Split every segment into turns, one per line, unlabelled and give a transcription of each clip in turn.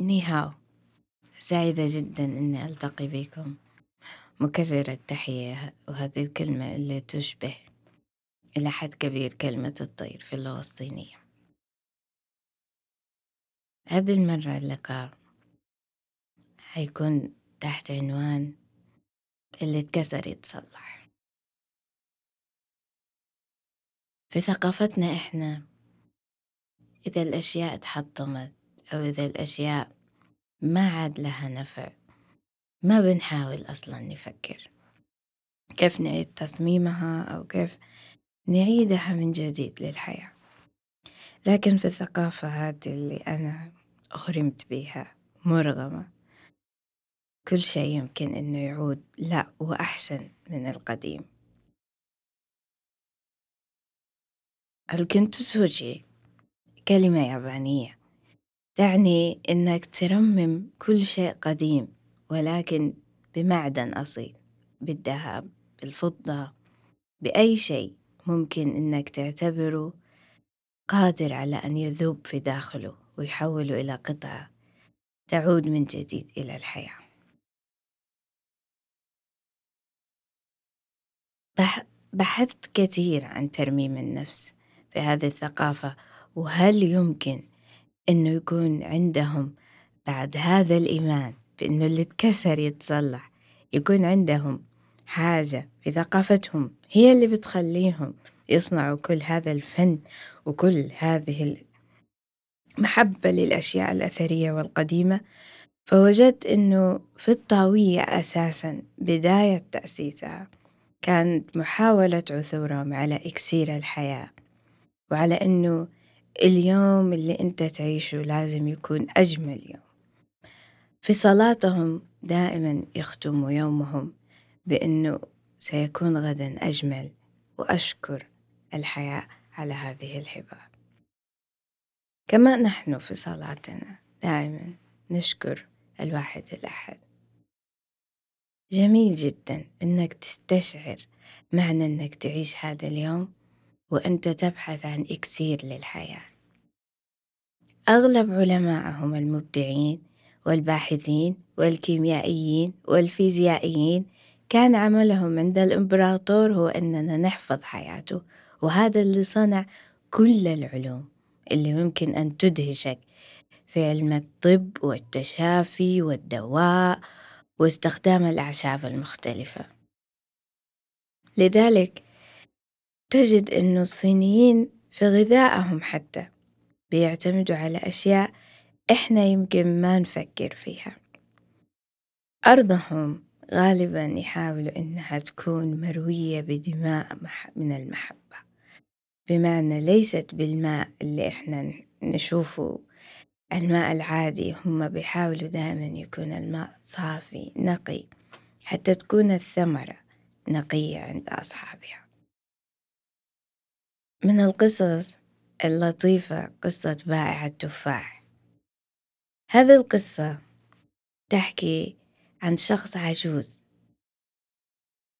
نيهاو سعيدة جدا إني ألتقي بكم. مكررة التحية وهذه الكلمة اللي تشبه إلى حد كبير كلمة الطير في اللغة الصينية هذه المرة اللقاء حيكون تحت عنوان اللي اتكسر يتصلح. في ثقافتنا إحنا إذا الأشياء اتحطمت أو إذا الأشياء ما عاد لها نفع ما بنحاول أصلا نفكر كيف نعيد تصميمها أو كيف نعيدها من جديد للحياة. لكن في الثقافة هذه اللي أنا أغرمت بيها مرغمة كل شيء يمكن إنه يعود لا وأحسن من القديم. الكنتسوجي كلمة يابانية. تعني إنك ترمم كل شيء قديم ولكن بمعدن أصيل بالذهب بالفضة بأي شيء ممكن إنك تعتبره قادر على أن يذوب في داخله ويحوله إلى قطعة تعود من جديد إلى الحياة. بحثت كثير عن ترميم النفس في هذه الثقافة وهل يمكن إنه يكون عندهم بعد هذا الإيمان بإنه اللي اتكسر يتصلح يكون عندهم حاجة في ثقافتهم هي اللي بتخليهم يصنعوا كل هذا الفن وكل هذه المحبة للأشياء الأثرية والقديمة. فوجدت إنه في الطاوية أساسا بداية تأسيسها كانت محاولة عثورهم على إكسير الحياة وعلى إنه اليوم اللي أنت تعيشه لازم يكون أجمل يوم. في صلاتهم دائما يختموا يومهم بأنه سيكون غدا أجمل وأشكر الحياة على هذه الهبة. كما نحن في صلاتنا دائما نشكر الواحد الأحد. جميل جدا إنك تستشعر معنى إنك تعيش هذا اليوم وأنت تبحث عن إكسير للحياة. أغلب علمائهم المبدعين والباحثين والكيميائيين والفيزيائيين كان عملهم عند الإمبراطور هو أننا نحفظ حياته وهذا اللي صنع كل العلوم اللي ممكن أن تدهشك في علم الطب والتشافي والدواء واستخدام الأعشاب المختلفة. لذلك تجد أنه الصينيين في غذائهم حتى بيعتمدوا على أشياء إحنا يمكن ما نفكر فيها. أرضهم غالبا يحاولوا إنها تكون مروية بدماء من المحبة. بمعنى ليست بالماء اللي إحنا نشوفه. الماء العادي هم بيحاولوا دائما يكون الماء صافي نقي. حتى تكون الثمرة نقية عند أصحابها. من القصص اللطيفة قصة بائع التفاح. هذه القصة تحكي عن شخص عجوز.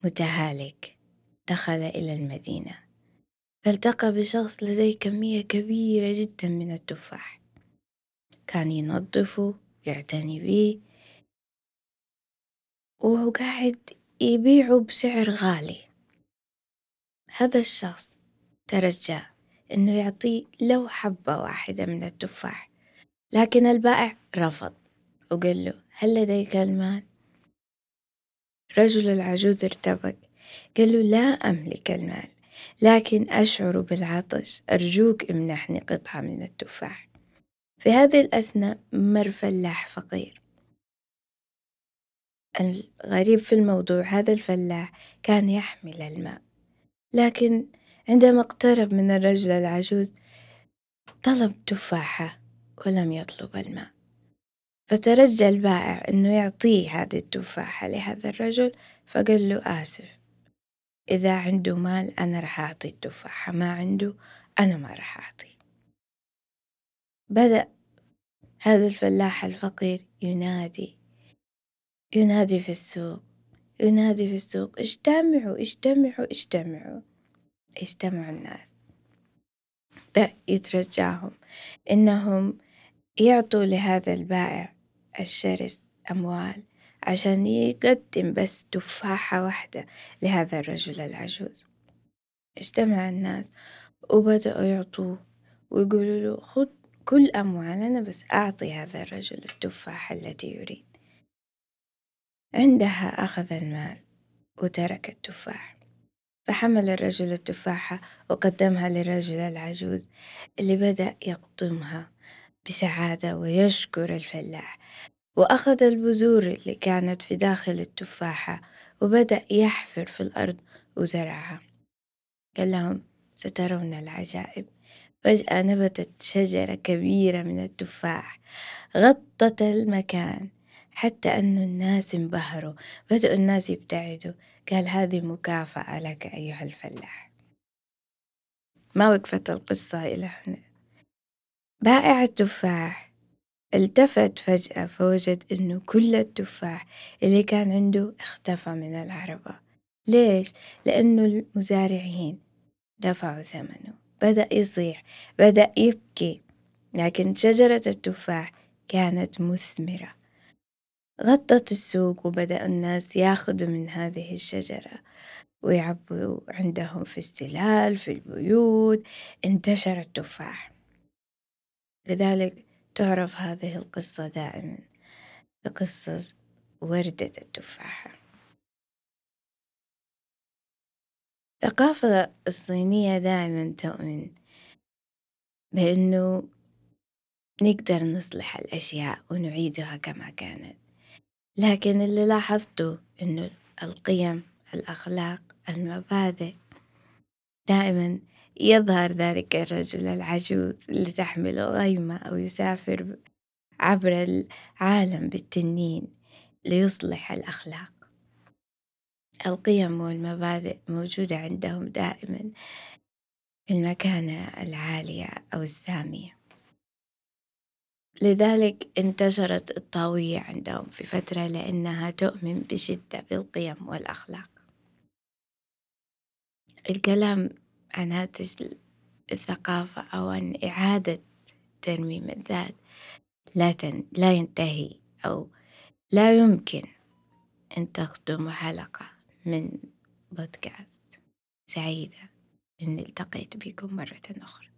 متهالك دخل إلى المدينة. فالتقى بشخص لديه كمية كبيرة جدا من التفاح. كان ينظفه يعتني به وهو قاعد يبيعه بسعر غالي. هذا الشخص ترجى إنه يعطيه لو حبة واحدة من التفاح. لكن البائع رفض وقال له هل لديك المال؟ رجل العجوز ارتبك. قال له لا أملك المال لكن أشعر بالعطش أرجوك امنحني قطعة من التفاح. في هذه الأثناء مر فلاح فقير. الغريب في الموضوع هذا الفلاح كان يحمل الماء لكن عندما اقترب من الرجل العجوز طلب تفاحة ولم يطلب الماء. فترجى البائع إنه يعطيه هذه التفاحة لهذا الرجل فقال له آسف إذا عنده مال أنا راح أعطي التفاحة ما عنده أنا ما راح أعطي. بدأ هذا الفلاح الفقير ينادي ينادي في السوق ينادي في السوق اجتمعوا اجتمعوا اجتمعوا. اجتمعوا الناس بدأ يترجاهم إنهم
يعطوا لهذا البائع الشرس أموال عشان يقدم بس تفاحة واحدة لهذا الرجل العجوز. اجتمع الناس وبدأوا يعطوه ويقولوا له خذ كل أموالنا بس أعطي هذا الرجل التفاحة التي يريد عندها أخذ المال وترك التفاح. فحمل الرجل التفاحة وقدمها للرجل العجوز اللي بدأ يقطمها بسعادة ويشكر الفلاح. وأخذ البذور اللي كانت في داخل التفاحة وبدأ يحفر في الأرض وزرعها. قال لهم سترون العجائب. فجأة نبتت شجرة كبيرة من التفاح غطت المكان حتى أن الناس انبهروا بدأوا الناس يبتعدوا. قال هذه مكافأة لك أيها الفلاح. ما وقفت القصة إلى هنا. بائع التفاح. التفت فجأة فوجد إنه كل التفاح اللي كان عنده اختفى من العربة. ليش؟ لأنه المزارعين دفعوا ثمنه. بدأ يصيح بدأ يبكي. لكن شجرة التفاح كانت مثمرة. غطت السوق وبدأ الناس ياخذوا من هذه الشجرة ويعبوا عندهم في السلال في البيوت انتشر التفاح. لذلك تعرف هذه القصة دائما بقصة وردة التفاحة الثقافة الصينية دائما تؤمن بأنه نقدر نصلح الأشياء ونعيدها كما كانت. لكن اللي لاحظته إنه القيم الأخلاق المبادئ دائما يظهر ذلك الرجل العجوز اللي تحمل غيمة أو يسافر عبر العالم بالتنين ليصلح الأخلاق. القيم والمبادئ موجودة عندهم دائما في المكانة العالية أو السامية. لذلك انتشرت الطاوية عندهم في فترة لأنها تؤمن بشدة بالقيم والأخلاق. الكلام عن هذه الثقافة أو عن إعادة ترميم الذات لا, تن... لا ينتهي أو لا يمكن أن تخدم حلقة من بودكاست سعيدة إني التقيت بكم مرة أخرى.